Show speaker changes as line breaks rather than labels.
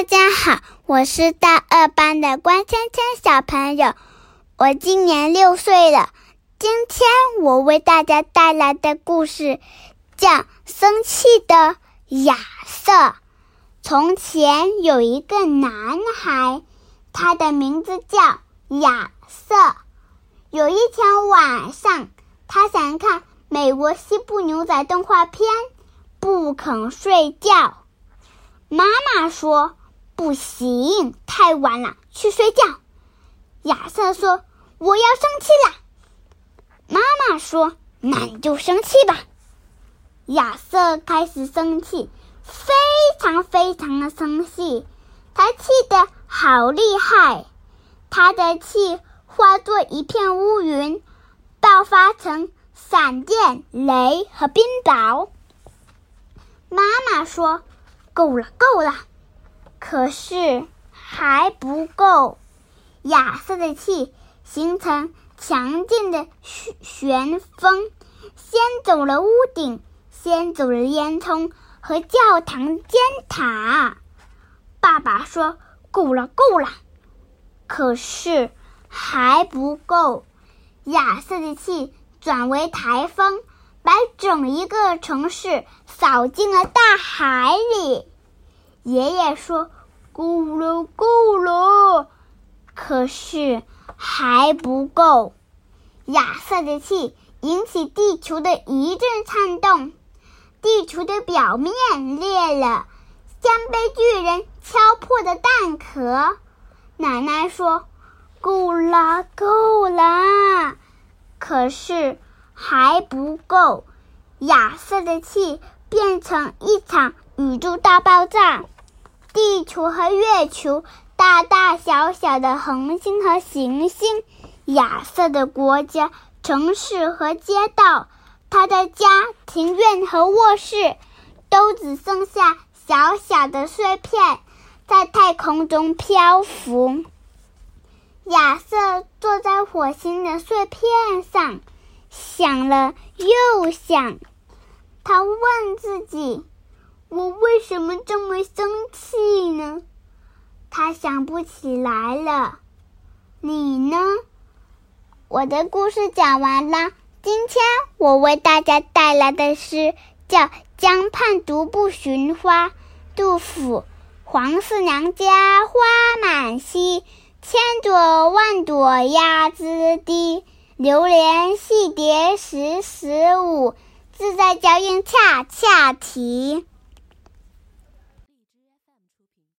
大家好，我是大二班的关芊芊小朋友，我今年六岁了。今天我为大家带来的故事叫《生气的亚瑟》。从前有一个男孩，他的名字叫亚瑟。有一天晚上，他想看美国西部牛仔动画片，不肯睡觉。妈妈说：“不行，太晚了，去睡觉。”亚瑟说：“我要生气了。”妈妈说：“那你就生气吧。”亚瑟开始生气，非常非常的生气，他气得好厉害，他的气化作一片乌云，爆发成闪电、雷和冰雹。妈妈说。够了，够了！可是还不够。亚瑟的气形成强劲的旋旋风，掀走了屋顶，掀走了烟囱和教堂尖塔。爸爸说：“够了，够了！”可是还不够。亚瑟的气转为台风。把整一个城市扫进了大海里。爷爷说：“够了，够了。”可是还不够。亚瑟的气引起地球的一阵颤动，地球的表面裂了，像被巨人敲破的蛋壳。奶奶说：“够了，够了。”可是。还不够，亚瑟的气变成一场宇宙大爆炸，地球和月球，大大小小的恒星和行星，亚瑟的国家、城市和街道，他的家、庭院和卧室，都只剩下小小的碎片，在太空中漂浮。亚瑟坐在火星的碎片上。想了又想，他问自己：“我为什么这么生气呢？”他想不起来了。你呢？我的故事讲完了。今天我为大家带来的诗叫《江畔独步寻花》。杜甫：黄四娘家花满蹊，千朵万朵压枝低。流连戏蝶时时舞，自在娇莺恰恰啼。